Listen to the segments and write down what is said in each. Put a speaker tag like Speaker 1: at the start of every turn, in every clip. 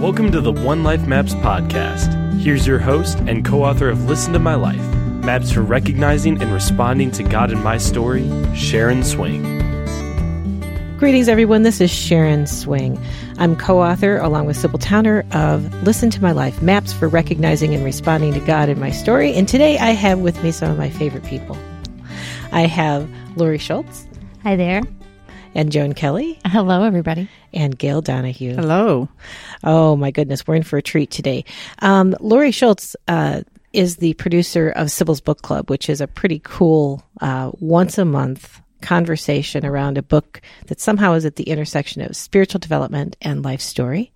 Speaker 1: Welcome to the One Life Maps podcast. Here's your host and co author of Listen to My Life Maps for Recognizing and Responding to God in My Story, Sharon Swing.
Speaker 2: Greetings, everyone. This is Sharon Swing. I'm co author, along with Sybil Towner, of Listen to My Life Maps for Recognizing and Responding to God in My Story. And today I have with me some of my favorite people. I have Lori Shoults.
Speaker 3: Hi there.
Speaker 2: And Joan Kelley.
Speaker 3: Hello, everybody.
Speaker 2: And Gail Donahue.
Speaker 4: Hello.
Speaker 2: Oh, my goodness. We're in for a treat today. Um, Lori Shoults uh, is the producer of Sybil's Book Club, which is a pretty cool uh, once a month conversation around a book that somehow is at the intersection of spiritual development and life story,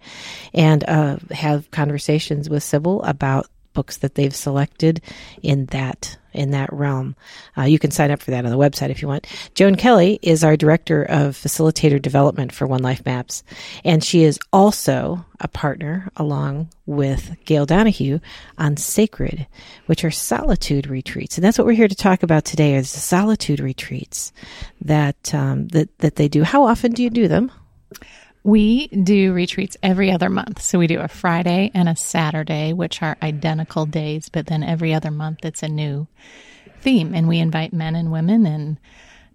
Speaker 2: and uh, have conversations with Sybil about books that they've selected in that in that realm. Uh, you can sign up for that on the website if you want. Joan Kelley is our director of facilitator development for One Life Maps, and she is also a partner along with Gail Donahue on Sacred, which are solitude retreats, and that's what we're here to talk about today: is the solitude retreats that um, that that they do. How often do you do them?
Speaker 3: We do retreats every other month. So we do a Friday and a Saturday, which are identical days, but then every other month it's a new theme. And we invite men and women and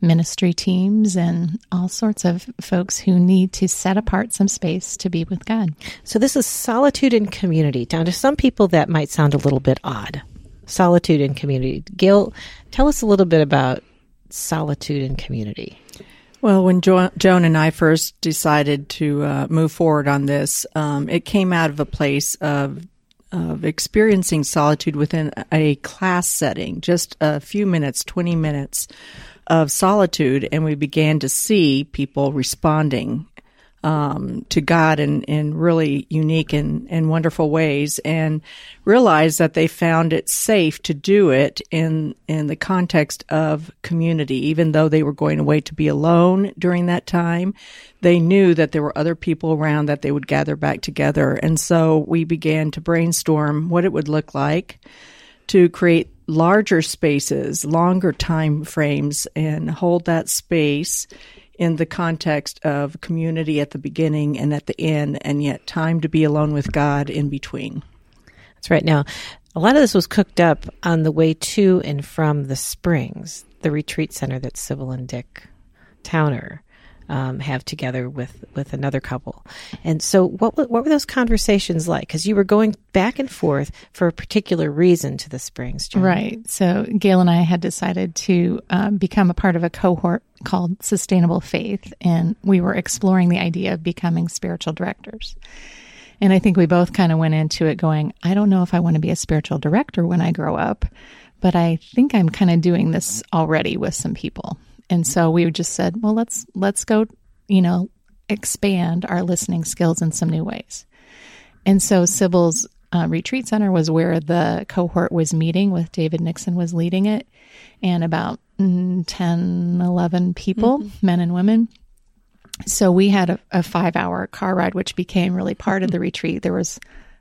Speaker 3: ministry teams and all sorts of folks who need to set apart some space to be with God.
Speaker 2: So this is solitude and community. Now, to some people, that might sound a little bit odd. Solitude and community. Gail, tell us a little bit about solitude and community.
Speaker 4: Well, when jo- Joan and I first decided to uh, move forward on this, um, it came out of a place of of experiencing solitude within a class setting, just a few minutes, 20 minutes of solitude, and we began to see people responding um, to God in, in really unique and, and wonderful ways and realized that they found it safe to do it in, in the context of community. Even though they were going away to be alone during that time, they knew that there were other people around that they would gather back together. And so we began to brainstorm what it would look like to create larger spaces, longer time frames and hold that space in the context of community at the beginning and at the end, and yet time to be alone with God in between.
Speaker 2: That's right. Now, a lot of this was cooked up on the way to and from the Springs, the retreat center that Sybil and Dick Towner um, have together with with another couple. And so, what what were those conversations like? Because you were going back and forth for a particular reason to the Springs,
Speaker 3: right? So Gail and I had decided to um, become a part of a cohort called Sustainable Faith, and we were exploring the idea of becoming spiritual directors. And I think we both kind of went into it going, I don't know if I want to be a spiritual director when I grow up, but I think I'm kind of doing this already with some people. And so we just said, well, let's let's go, you know, expand our listening skills in some new ways. And so Sybil's uh, retreat center was where the cohort was meeting with David Nixon was leading it and about mm, 10 11 people mm-hmm. men and women so we had a, a five hour car ride which became really part of the retreat there was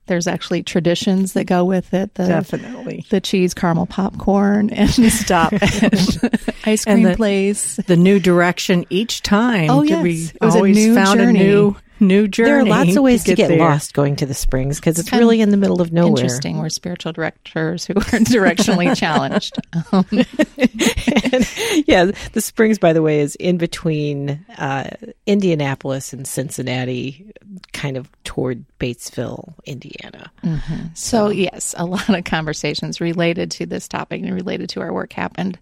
Speaker 3: there's actually traditions that go with it.
Speaker 4: The, Definitely.
Speaker 3: The cheese caramel popcorn and stop ice cream
Speaker 4: the,
Speaker 3: place.
Speaker 4: The new direction each time.
Speaker 3: Oh, yes.
Speaker 4: We it was always a new found journey. a new new journey.
Speaker 2: There are lots of ways to get,
Speaker 4: to get
Speaker 2: lost going to the springs because it's, it's really in the middle of nowhere.
Speaker 3: Interesting. We're spiritual directors who are directionally challenged. Um.
Speaker 2: and, yeah, the springs, by the way, is in between uh, Indianapolis and Cincinnati, kind of toward Batesville, Indiana.
Speaker 3: Mm-hmm. So, so, yes, a lot of conversations related to this topic and related to our work happened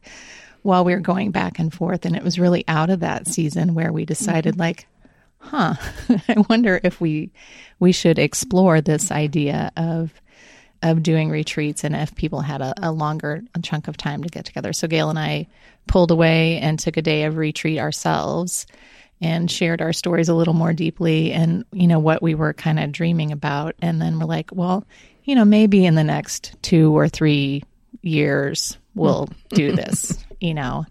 Speaker 3: while we were going back and forth. And it was really out of that season where we decided, mm-hmm. like, huh, I wonder if we we should explore this idea of of doing retreats and if people had a, a longer chunk of time to get together. So Gail and I pulled away and took a day of retreat ourselves and shared our stories a little more deeply and you know what we were kind of dreaming about. And then we're like well you know maybe in the next 2 or 3 years we'll do this you know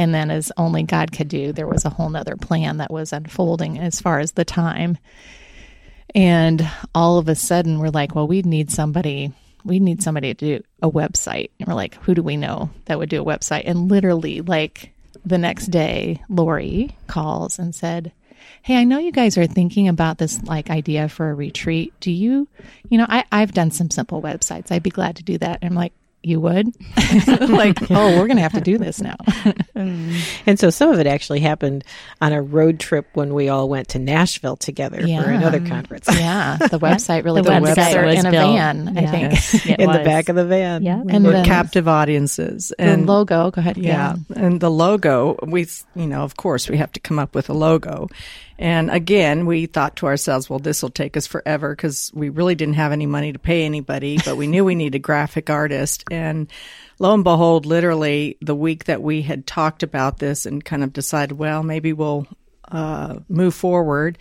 Speaker 3: and then, as only God could do, there was a whole nother plan that was unfolding as far as the time. And all of a sudden, we're like, well, we need somebody. We need somebody to do a website. And we're like, who do we know that would do a website? And literally, like the next day, Lori calls and said, Hey, I know you guys are thinking about this like idea for a retreat. Do you, you know, I, I've done some simple websites. I'd be glad to do that. And I'm like, you would like oh we're gonna have to do this now
Speaker 2: and so some of it actually happened on a road trip when we all went to nashville together
Speaker 3: Yeah.
Speaker 2: for another um, conference
Speaker 3: yeah the website really
Speaker 5: The
Speaker 3: did
Speaker 5: website was
Speaker 3: in a
Speaker 5: built.
Speaker 3: van i think
Speaker 5: Yes, it
Speaker 2: in the back of the van
Speaker 5: Yeah.
Speaker 3: and
Speaker 4: We're captive audiences.
Speaker 3: the
Speaker 4: And
Speaker 3: logo go ahead
Speaker 4: Yeah, and the logo, we, you know, of course, we have to come up with a logo. And again, we thought to ourselves, well, this will take us forever because we really didn't have any money to pay anybody, but we knew we needed a graphic artist. And lo and behold, literally the week that we had talked about this and kind of decided, well, maybe we'll uh, move forward.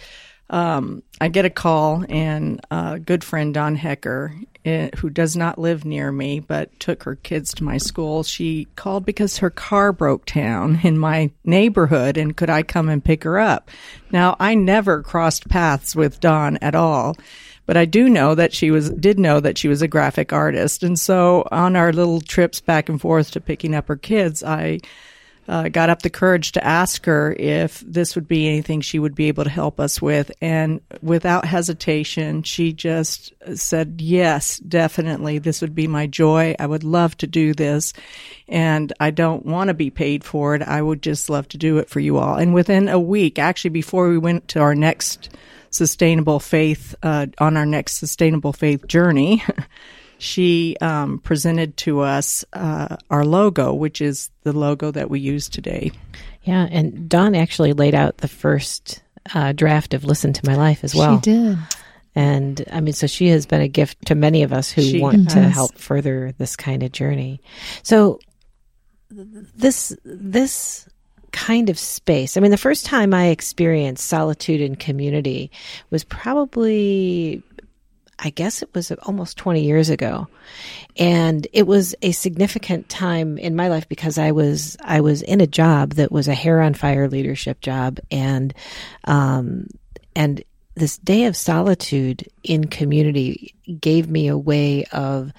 Speaker 4: Um, I get a call, and a good friend Dawn Hecker, eh, who does not live near me but took her kids to my school, she called because her car broke down in my neighborhood, and could I come and pick her up? Now, I never crossed paths with Don at all. But I do know that she was did know that she was a graphic artist, and so on our little trips back and forth to picking up her kids, I uh, got up the courage to ask her if this would be anything she would be able to help us with. And without hesitation, she just said, Yes, definitely. This would be my joy. I would love to do this. And I don't want to be paid for it. I would just love to do it for you all. And within a week, actually, before we went to our next sustainable faith, uh, on our next sustainable faith journey, she um, presented to us uh, our logo, which is the logo that we use today.
Speaker 2: yeah and dawn actually laid out the first uh, draft of listen to my life as well
Speaker 3: she did
Speaker 2: And I mean, so she has been a gift to many of us who
Speaker 4: She
Speaker 2: want to help further this kind of journey. So this, this kind of space, I mean, the first time I experienced solitude and community was probably, I guess it was almost 20 years ago. And it was a significant time in my life because I was, I was in a job that was a hair on fire leadership job. And, um, and this day of solitude in community gave me a way of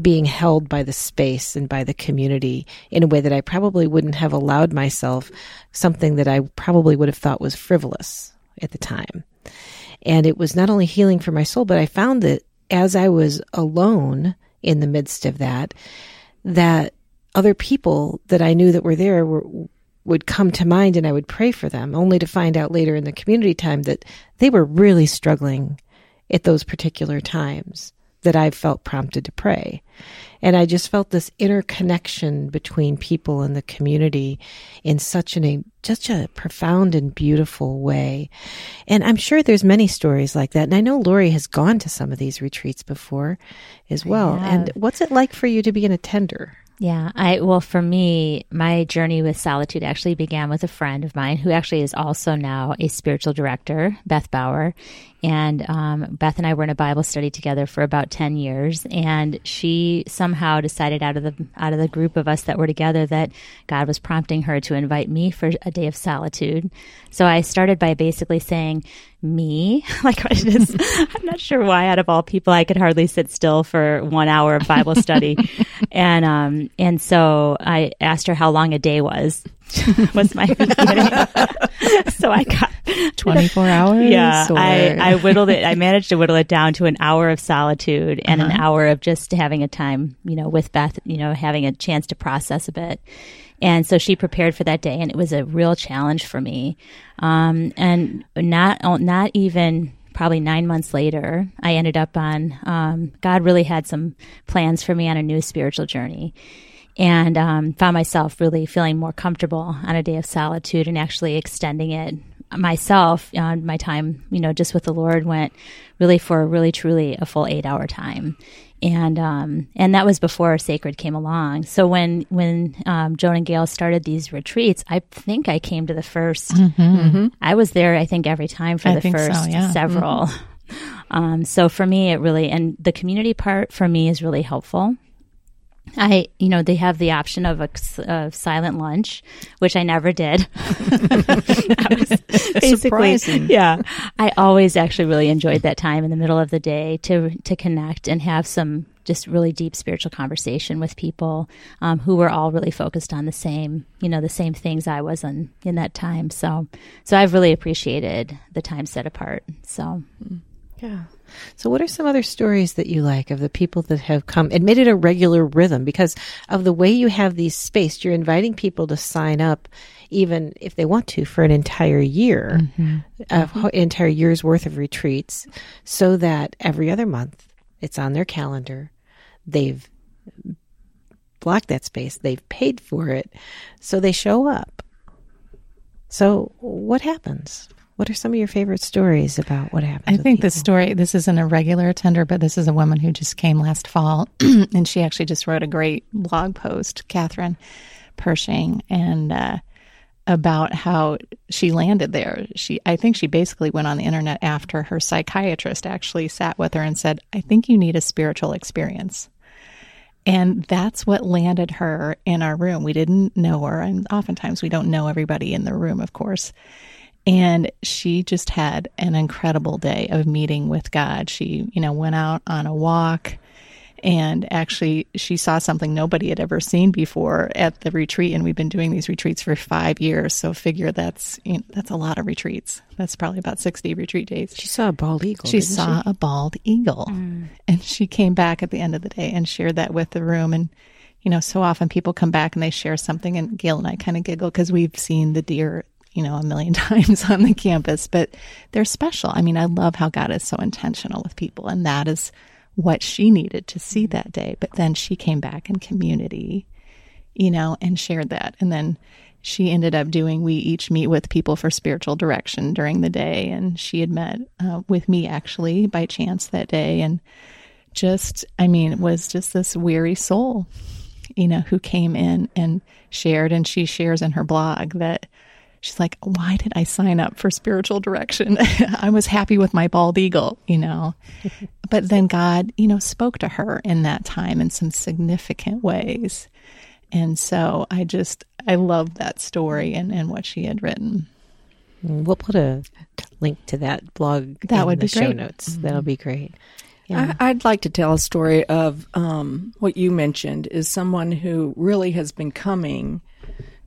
Speaker 2: being held by the space and by the community in a way that I probably wouldn't have allowed myself something that I probably would have thought was frivolous at the time. And it was not only healing for my soul, but I found that as I was alone in the midst of that, that other people that I knew that were there were would come to mind and I would pray for them, only to find out later in the community time that they were really struggling at those particular times that I felt prompted to pray. And I just felt this interconnection between people in the community in such an, a, just a profound and beautiful way. And I'm sure there's many stories like that. And I know Lori has gone to some of these retreats before as well. And what's it like for you to be an attender?
Speaker 5: Yeah, I well for me, my journey with solitude actually began with a friend of mine who actually is also now a spiritual director, Beth Bauer, and um, Beth and I were in a Bible study together for about ten years, and she somehow decided out of the out of the group of us that were together that God was prompting her to invite me for a day of solitude. So I started by basically saying, "Me, like I just, I'm not sure why out of all people I could hardly sit still for one hour of Bible study." and um and so I asked her how long a day was was my beginning. so I got
Speaker 3: 24 hours
Speaker 5: yeah
Speaker 3: or-
Speaker 5: I, I whittled it I managed to whittle it down to an hour of solitude and
Speaker 3: Uh-huh.
Speaker 5: an hour of just having a time you know with Beth you know having a chance to process a bit and so she prepared for that day and it was a real challenge for me um, and not not even probably nine months later, I ended up on, um, God really had some plans for me on a new spiritual journey. And um, found myself really feeling more comfortable on a day of solitude and actually extending it myself on my time, you know, just with the Lord went really for really truly a full eight hour time. And um, and that was before Sacred came along. So when when um, Joan and Gail started these retreats, I think I came to the 1st I was there. I think every time for
Speaker 3: I
Speaker 5: the
Speaker 3: think so,
Speaker 5: first
Speaker 3: yeah.
Speaker 5: several. Um, so for me, it really and the community part for me is really helpful. I, you know, they have the option of a, silent lunch, which I never did. Basically,
Speaker 4: Surprising.
Speaker 5: yeah. I always actually really enjoyed that time in the middle of the day to to connect and have some just really deep spiritual conversation with people um, who were all really focused on the same, you know, the same things I was in in that time. So, so I've really appreciated the time set apart. So,
Speaker 2: yeah. So, what are some other stories that you like of the people that have come, admitted a regular rhythm because of the way you have these spaced? You're inviting people to sign up, even if they want to, for an entire year, mm-hmm. Mm-hmm. entire year's worth of retreats, so that every other month it's on their calendar. They've blocked that space, they've paid for it, so they show up. So, what happens? What are some of your favorite stories about what happened?
Speaker 3: I think the story, this isn't a regular attender, but this is a woman who just came last fall, and she actually just wrote a great blog post, Catherine Pershing, and uh, about how she landed there. She, I think she basically went on the internet after her psychiatrist actually sat with her and said, I think you need a spiritual experience. And that's what landed her in our room. We didn't know her, and oftentimes we don't know everybody in the room, of course. And she just had an incredible day of meeting with God. She, you know, went out on a walk and actually she saw something nobody had ever seen before at the retreat. And we've been doing these retreats for 5 years. So figure that's you know, that's a lot of retreats. That's probably about 60 retreat days.
Speaker 2: She saw a bald eagle
Speaker 3: she saw she? a bald eagle. Mm. and she came back at the end of the day and shared that with the room. And you know so often people come back and they share something. And Gail and I kind of giggle because we've seen the deer you know, a million times on the campus, but they're special. I mean, I love how God is so intentional with people, and that is what she needed to see that day. But then she came back in community, you know, and shared that. And then she ended up doing, we each meet with people for spiritual direction during the day. And she had met uh, with me actually by chance that day. And just, I mean, it was just this weary soul, you know, who came in and shared. And she shares in her blog that she's like, why did I sign up for spiritual direction? I was happy with my bald eagle, you know. but then God, you know, spoke to her in that time in some significant ways. And so I just, I love that story and, and what she had written.
Speaker 2: We'll put a link to that blog
Speaker 3: that would be
Speaker 2: show
Speaker 3: great.
Speaker 2: notes. Mm-hmm. That'll be great.
Speaker 4: Yeah. I, would like to tell a story of um, what you mentioned is someone who really has been coming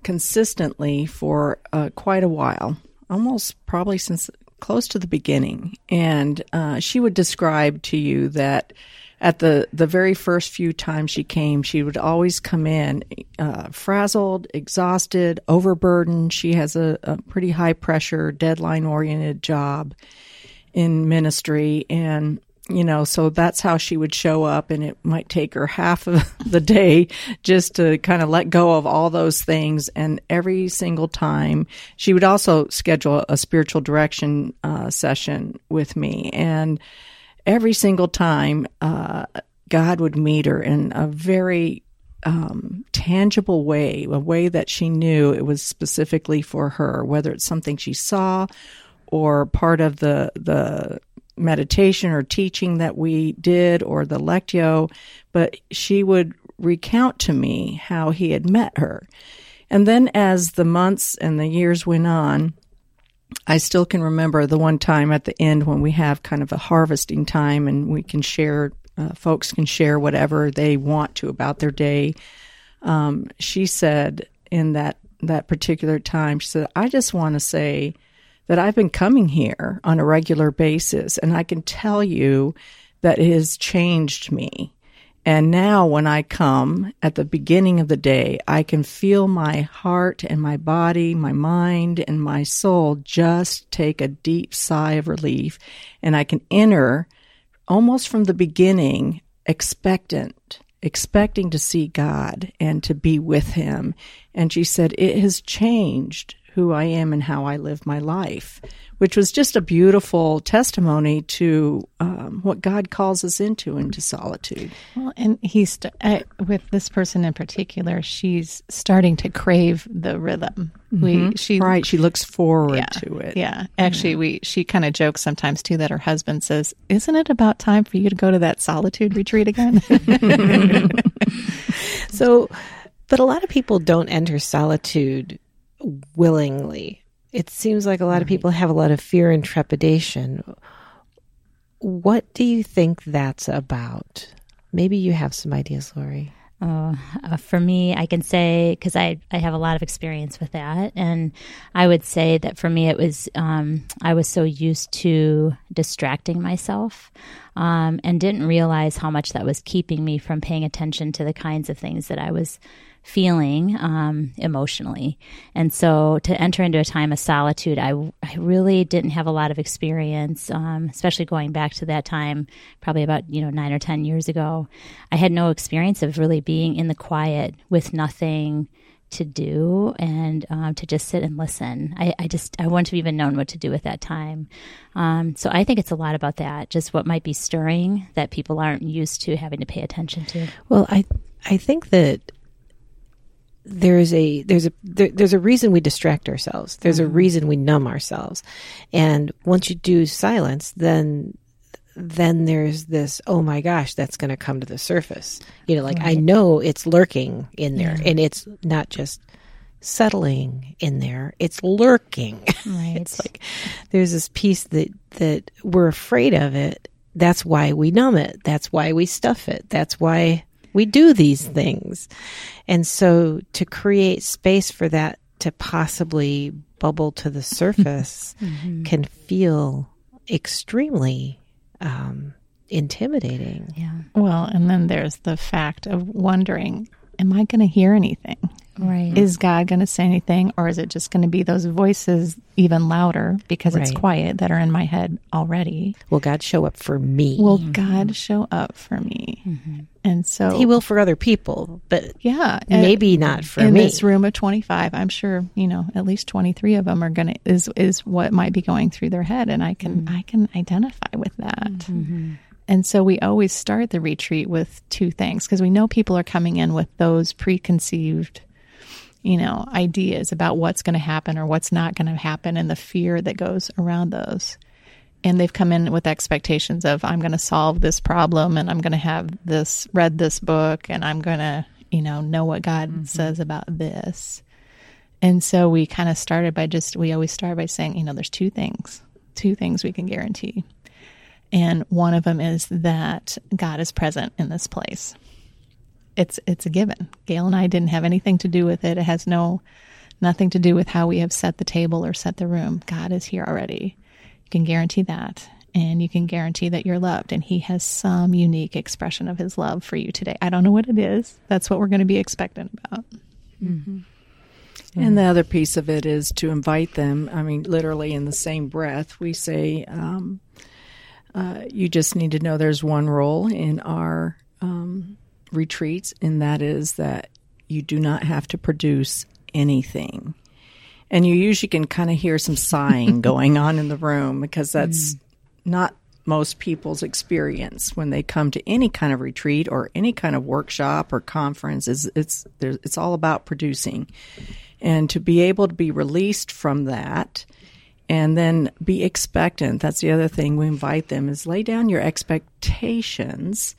Speaker 4: consistently for uh, quite a while, almost probably since close to the beginning. And uh, she would describe to you that at the, the very first few times she came, she would always come in uh, frazzled, exhausted, overburdened. She has a, a pretty high pressure, deadline oriented job in ministry. And you know, so that's how she would show up, and it might take her half of the day just to kind of let go of all those things. And every single time, she would also schedule a spiritual direction uh, session with me, and every single time, uh, God would meet her in a very um, tangible way, a way that she knew it was specifically for her, whether it's something she saw or part of the the meditation or teaching that we did or the lectio, but she would recount to me how he had met her. And then as the months and the years went on, I still can remember the one time at the end when we have kind of a harvesting time and we can share, uh, folks can share whatever they want to about their day. Um, she said in that, that particular time, she said, I just want to say, that I've been coming here on a regular basis, and I can tell you that it has changed me. And now, when I come at the beginning of the day, I can feel my heart and my body, my mind and my soul just take a deep sigh of relief. And I can enter almost from the beginning expectant, expecting to see God and to be with Him. And she said, It has changed who I am and how I live my life, which was just a beautiful testimony to um, what God calls us into, into solitude.
Speaker 3: Well, and he's uh, with this person in particular, she's starting to crave the rhythm.
Speaker 4: Mm-hmm. We she right, she looks forward
Speaker 3: yeah,
Speaker 4: to it.
Speaker 3: Yeah, actually, yeah. we she kind of jokes sometimes too that her husband says, "Isn't it about time for you to go to that solitude retreat again?"
Speaker 2: so. But a lot of people don't enter solitude willingly. It seems like a lot of people have a lot of fear and trepidation. What do you think that's about? maybe you have some ideas, Lori.
Speaker 5: Oh, uh, for me, I can say because I I have a lot of experience with that, and I would say that for me it was um, I was so used to distracting myself, um, and didn't realize how much that was keeping me from paying attention to the kinds of things that I was feeling um, emotionally. And so to enter into a time of solitude, I, I really didn't have a lot of experience, um, especially going back to that time, probably about, you know, nine or 10 years ago. I had no experience of really being in the quiet with nothing to do and um, to just sit and listen. I, I, just I wouldn't have even known what to do at that time. Um, so I think it's a lot about that, just what might be stirring that people aren't used to having to pay attention to.
Speaker 2: Well, I I think that there's a there's a there, there's a reason we distract ourselves. There's mm-hmm. a reason we numb ourselves, and once you do silence, then then there's this oh my gosh that's going to come to the surface you know like right. i know it's lurking in there yeah. and it's not just settling in there it's lurking right it's like there's this piece that that we're afraid of it that's why we numb it that's why we stuff it that's why we do these things. And so to create space for that to possibly bubble to the surface mm-hmm. can feel extremely um, intimidating.
Speaker 3: Yeah. Well, and then there's the fact of wondering, am I going to hear anything?
Speaker 5: Right.
Speaker 3: Is God going to say anything, or is it just going to be those voices even louder because right. it's quiet that are in my head already?
Speaker 2: Will God show up for me?
Speaker 3: Will mm-hmm. God show up for me? Mm-hmm. And so
Speaker 2: He will for other people, but
Speaker 3: yeah,
Speaker 2: maybe not for
Speaker 3: in
Speaker 2: me.
Speaker 3: In this room of twenty five, I'm sure you know at least twenty three of them are going to is is what might be going through their head, and I can mm-hmm. I can identify with that. Mm-hmm. And so we always start the retreat with two things because we know people are coming in with those preconceived you know, ideas about what's going to happen or what's not going to happen and the fear that goes around those. And they've come in with expectations of, I'm going to solve this problem and I'm going to have this, read this book and I'm going to, you know, know what God mm-hmm. says about this. And so we kind of started by just, we always start by saying, you know, there's two things, two things we can guarantee. And one of them is that God is present in this place it's it's a given. Gail and I didn't have anything to do with it. It has no nothing to do with how we have set the table or set the room. God is here already. You can guarantee that. And you can guarantee that you're loved. And He has some unique expression of His love for you today. I don't know what it is. That's what we're going to be expectant about.
Speaker 4: Mm-hmm. And the other piece of it is to invite them. I mean, literally in the same breath, we say, um, uh, you just need to know there's one role in our um, retreats, and that is that you do not have to produce anything. And you usually can kind of hear some sighing going on in the room because that's mm. not most people's experience when they come to any kind of retreat or any kind of workshop or conference is it's it's all about producing and to be able to be released from that and then be expectant that's the other thing we invite them is lay down your expectations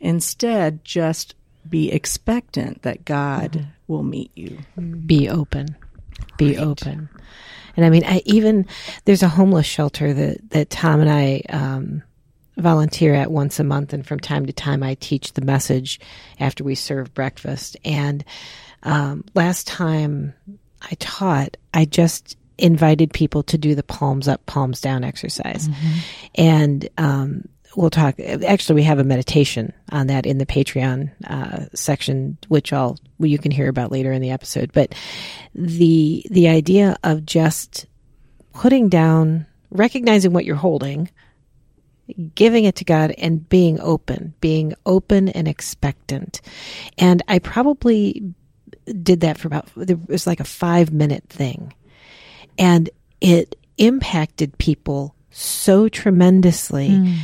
Speaker 4: Instead, just be expectant that God mm-hmm. will meet you.
Speaker 2: Be open. Be right. open. And I mean, I even there's a homeless shelter that that Tom and I um, volunteer at once a month, and from time to time I teach the message after we serve breakfast. And um, last time I taught, I just invited people to do the palms up, palms down exercise, mm-hmm. and um, we'll talk. Actually, we have a meditation on that in the Patreon uh, section, which I'll you can hear about later in the episode. But the the idea of just putting down, recognizing what you're holding, giving it to God, and being open, being open and expectant. And I probably did that for about it was like a five minute thing, and it impacted people so tremendously. Mm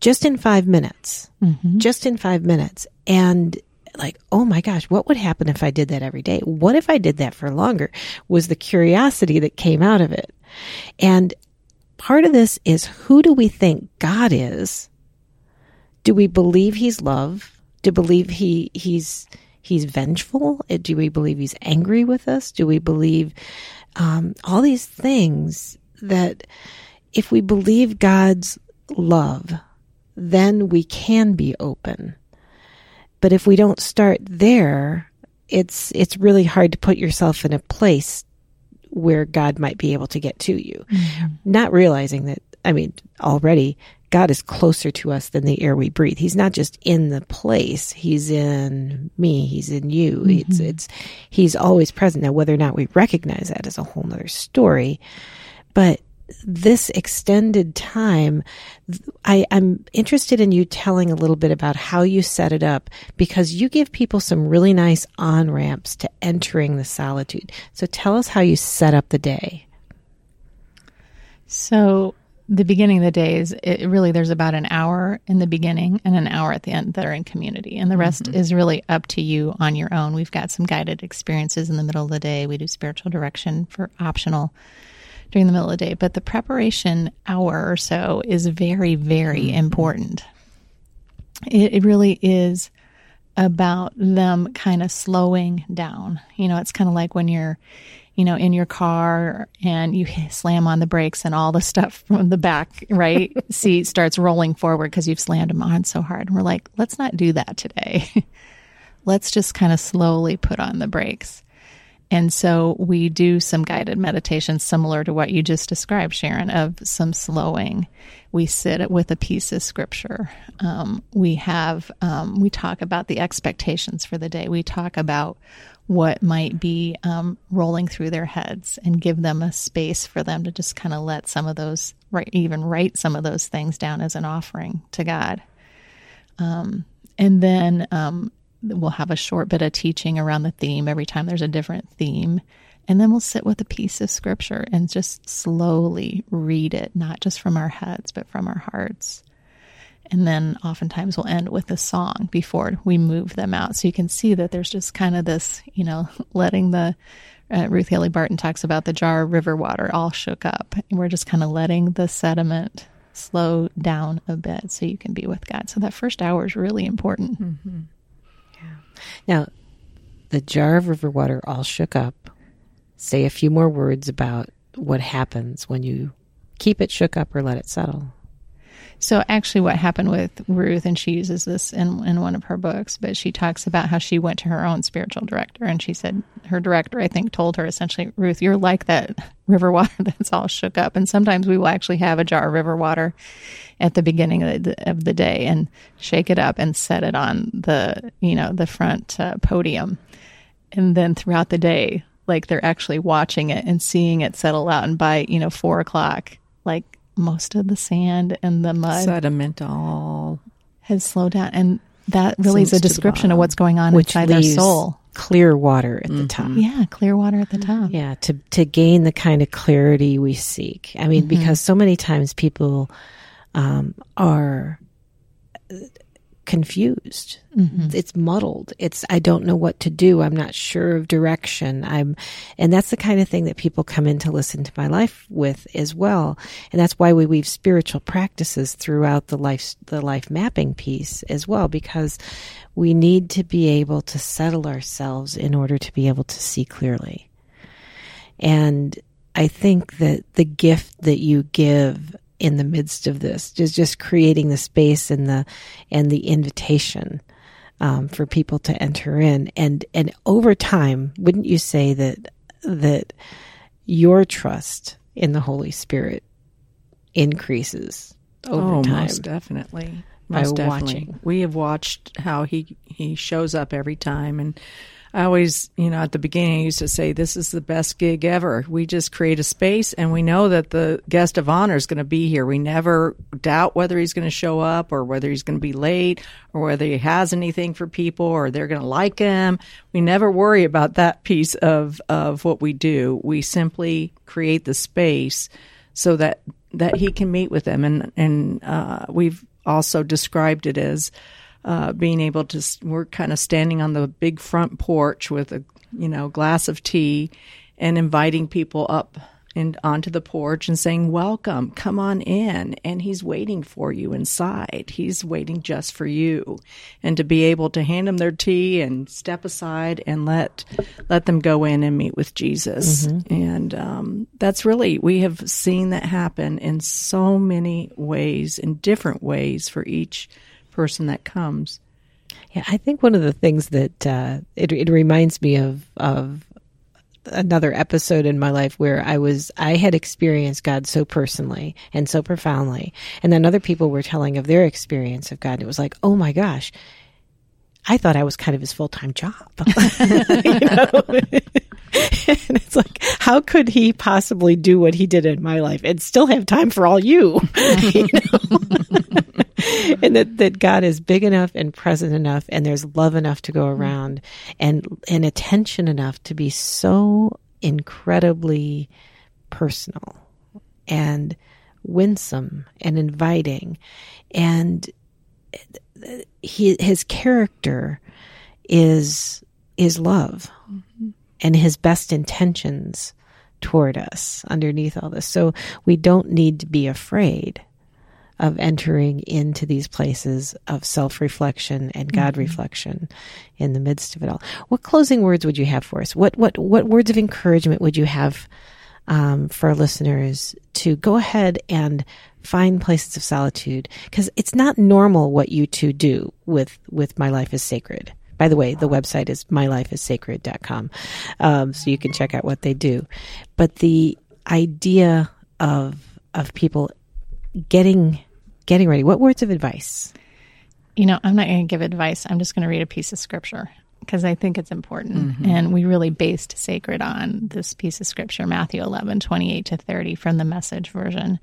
Speaker 2: just in five minutes, mm-hmm. just in five minutes. And like, oh my gosh, what would happen if I did that every day? What if I did that for longer? Was the curiosity that came out of it. And part of this is who do we think God is? Do we believe he's love? Do we believe he he's he's vengeful? Do we believe he's angry with us? Do we believe um, all these things that if we believe God's love, then we can be open. But if we don't start there, it's it's really hard to put yourself in a place where God might be able to get to you. Mm-hmm. Not realizing that I mean already God is closer to us than the air we breathe. He's not just in the place, he's in me, he's in you. Mm-hmm. It's it's he's always present. Now whether or not we recognize that is a whole nother story. But this extended time, I, am interested in you telling a little bit about how you set it up because you give people some really nice on ramps to entering the solitude. So tell us how you set up the day.
Speaker 3: So the beginning of the day is it really there's about an hour in the beginning and an hour at the end that are in community and the rest mm-hmm. is really up to you on your own we've got some guided experiences in the middle of the day we do spiritual direction for optional during the middle of the day. But the preparation hour or so is very, very mm-hmm. important. It, it really is about them kind of slowing down. You know, it's kind of like when you're, you know, in your car and you slam on the brakes and all the stuff from the back right seat starts rolling forward because you've slammed them on so hard. And we're like, let's not do that today. let's just kind of slowly put on the brakes. And so we do some guided meditations similar to what you just described, Sharon, of some slowing. We sit with a piece of scripture. Um, we have, um, we talk about the expectations for the day. We talk about what might be um, rolling through their heads and give them a space for them to just kind of let some of those, right, even write some of those things down as an offering to God. Um, and then um, we'll have a short bit of teaching around the theme every time there's a different theme. And then we'll sit with a piece of scripture and just slowly read it, not just from our heads, but from our hearts. And then oftentimes we'll end with a song before we move them out. So you can see that there's just kind of this, you know, letting the, uh, Ruth Haley Barton talks about the jar of river water all shook up. And we're just kind of letting the sediment slow down a bit so you can be with God. So that first hour is really important. Mm-hmm.
Speaker 2: Now, the jar of river water all shook up. Say a few more words about what happens when you keep it shook up or let it settle.
Speaker 3: So actually what happened with Ruth and she uses this in in one of her books, but she talks about how she went to her own spiritual director and she said her director I think told her essentially, Ruth, you're like that river water that's all shook up and sometimes we will actually have a jar of river water at the beginning of the, of the day and shake it up and set it on the, you know, the front uh, podium. And then throughout the day, like they're actually watching it and seeing it settle out and by, you know, four o'clock, like most of the sand and the mud
Speaker 4: sediment all
Speaker 3: has slowed down. And that really is a description of what's going on Which inside their soul.
Speaker 2: clear water at mm-hmm. the top.
Speaker 3: Yeah clear water at the top.
Speaker 2: Yeah to to gain the kind of clarity we seek. I mean mm-hmm. because so many times people um, are confused. Mm-hmm. It's muddled. It's, I don't know what to do. I'm not sure of direction. I'm, and that's the kind of thing that people come in to listen to my life with as well. And that's why we weave spiritual practices throughout the life, the life mapping piece as well, because we need to be able to settle ourselves in order to be able to see clearly. And I think that the gift that you give in the midst of this, just just creating the space and the and the invitation um, for people to enter in, and and over time, wouldn't you say that that your trust in the Holy Spirit increases over
Speaker 4: oh,
Speaker 2: time?
Speaker 4: Most definitely. Most definitely. Watching. We have watched how he he shows up every time and I always, you know, at the beginning, I used to say, this is the best gig ever. We just create a space and we know that the guest of honor is going to be here. We never doubt whether he's going to show up or whether he's going to be late or whether he has anything for people or they're going to like him. We never worry about that piece of, of what we do. We simply create the space so that, that he can meet with them. And, and, uh, we've also described it as, uh, being able to we're kind of standing on the big front porch with a you know glass of tea and inviting people up and onto the porch and saying welcome come on in. And he's waiting for you inside. He's waiting just for you. And to be able to hand them their tea and step aside and let let them go in and meet with jesus. Mm-hmm. and um, that's really we have seen that happen in so many ways in different ways for each person that comes.
Speaker 2: Yeah, I think one of the things that uh, it, it reminds me of of another episode in my life where I was I had experienced God so personally and so profoundly, and then other people were telling of their experience of God. And it was like, oh my gosh, I thought I was kind of his full time job. and it's like, how could he possibly do what he did in my life and still have time for all you? you and that, that God is big enough and present enough and there's love enough to go around and, and attention enough to be so incredibly personal and winsome and inviting. And he, his character is, is love mm-hmm. And his best intentions toward us underneath all this. So we don't need to be afraid of entering into these places of self reflection and God mm-hmm. reflection in the midst of it all. What closing words would you have for us? What what what words of encouragement would you have um, for our listeners to go ahead and find places of solitude? Because it's not normal what you two do with with My Life is Sacred. By the way, the website is mylifeissacred.com. Um, so you can check out what they do. But the idea of of people getting getting ready. What words of advice?
Speaker 3: You know, I'm not going to give advice. I'm just going to read a piece of scripture because I think it's important. Mm-hmm. And we really based sacred on this piece of scripture, Matthew 11, 28 to 30 from the message version.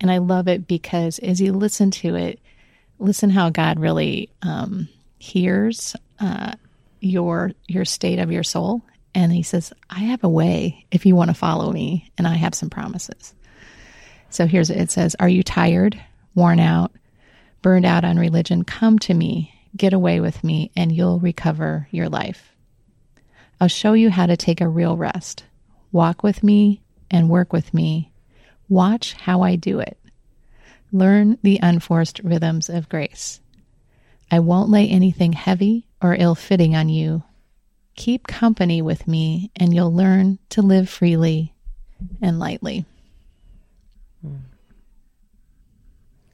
Speaker 3: And I love it because as you listen to it, listen how God really um, hears uh, your your state of your soul. And he says, I have a way if you want to follow me, and I have some promises. So here's it says, Are you tired, worn out, burned out on religion? Come to me, get away with me, and you'll recover your life. I'll show you how to take a real rest. Walk with me and work with me. Watch how I do it. Learn the unforced rhythms of grace. I won't lay anything heavy or ill fitting on you. Keep company with me, and you'll learn to live freely and lightly.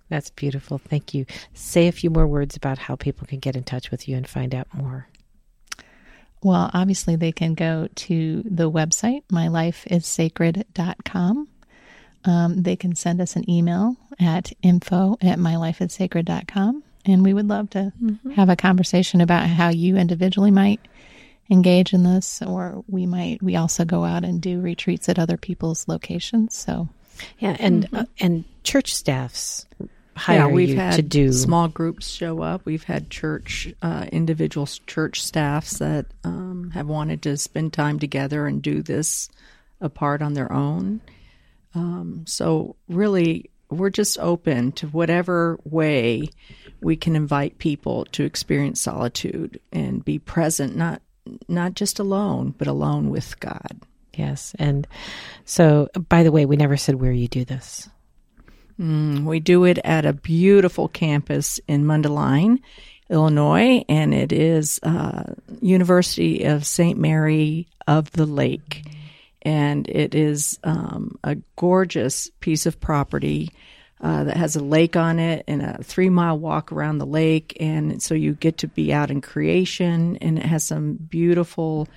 Speaker 2: That's beautiful. Thank you. Say a few more words about how people can get in touch with you and find out more.
Speaker 3: Well, obviously, they can go to the website, mylifeissacred.com. Um, they can send us an email at info at mylifeissacred.com. And we would love to mm-hmm. have a conversation about how you individually might engage in this, or we might, we also go out and do retreats at other people's locations. So
Speaker 2: yeah, and mm-hmm. uh, and church staffs hire yeah,
Speaker 4: we've
Speaker 2: had to do
Speaker 4: small groups show up. We've had church uh, individual church staffs that um, have wanted to spend time together and do this apart on their own. Um, so really, we're just open to whatever way we can invite people to experience solitude and be present, not not just alone, but alone with God.
Speaker 2: Yes. And so, by the way, we never said where you do this.
Speaker 4: Mm, we do it at a beautiful campus in Mundelein, Illinois, and it is uh, University of St. Mary of the Lake. And it is um, a gorgeous piece of property uh, that has a lake on it and a three mile walk around the lake. And so you get to be out in creation, and it has some beautiful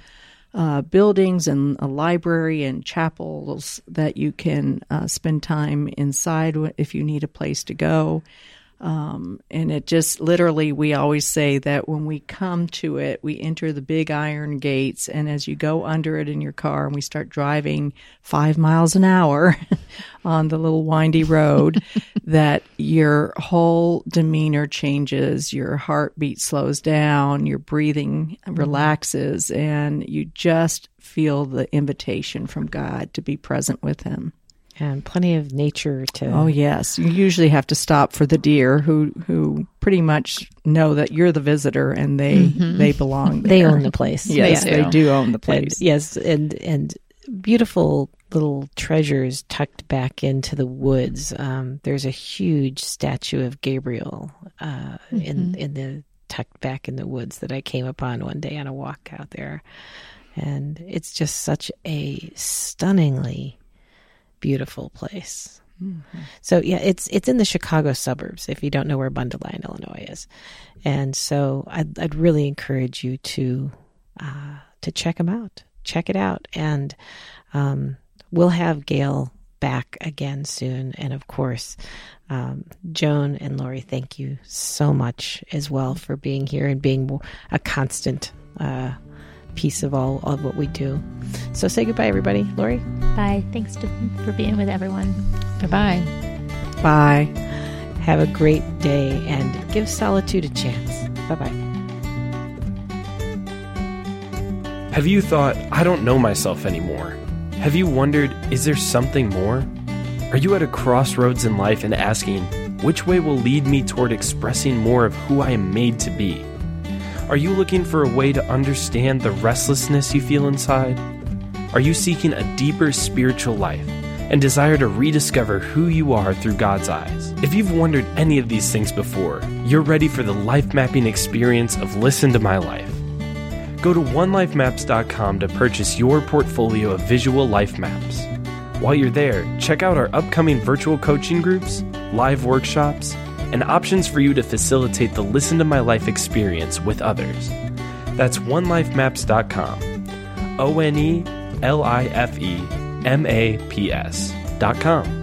Speaker 4: uh, buildings and a library and chapels that you can uh, spend time inside if you need a place to go. Um, and it just literally, we always say that when we come to it, we enter the big iron gates, and as you go under it in your car and we start driving five miles an hour on the little windy road, that your whole demeanor changes, your heartbeat slows down, your breathing mm-hmm. relaxes, and you just feel the invitation from God to be present with Him
Speaker 2: and plenty of nature to.
Speaker 4: Oh yes, you usually have to stop for the deer who who pretty much know that you're the visitor and they mm-hmm. they belong. There.
Speaker 2: They own the place.
Speaker 4: yes, they do. they do own the place.
Speaker 2: And, yes, and and beautiful little treasures tucked back into the woods. Um, there's a huge statue of Gabriel uh, mm-hmm. in in the tucked back in the woods that I came upon one day on a walk out there, and it's just such a stunningly beautiful place. So yeah, it's it's in the Chicago suburbs. If you don't know where Mundelein, Illinois is, and so I'd, I'd really encourage you to uh, to check them out. Check it out, and um, we'll have Gail back again soon. And of course, um, Joan and Lori, thank you so much as well for being here and being a constant uh, piece of all of what we do. So say goodbye, everybody. Lori?
Speaker 5: Bye. Thanks to, for being with everyone.
Speaker 3: Goodbye.
Speaker 4: Bye.
Speaker 2: Have a great day and give solitude a chance. Bye bye.
Speaker 1: Have you thought, I don't know myself anymore? Have you wondered, is there something more? Are you at a crossroads in life and asking, which way will lead me toward expressing more of who I am made to be? Are you looking for a way to understand the restlessness you feel inside? Are you seeking a deeper spiritual life and desire to rediscover who you are through God's eyes? If you've wondered any of these things before, you're ready for the life mapping experience of Listen to My Life. Go to onelifemaps.com to purchase your portfolio of visual life maps. While you're there, check out our upcoming virtual coaching groups, live workshops, and options for you to facilitate the Listen to My Life experience with others. That's onelifemaps.com. O N E L I F E M A P S.com.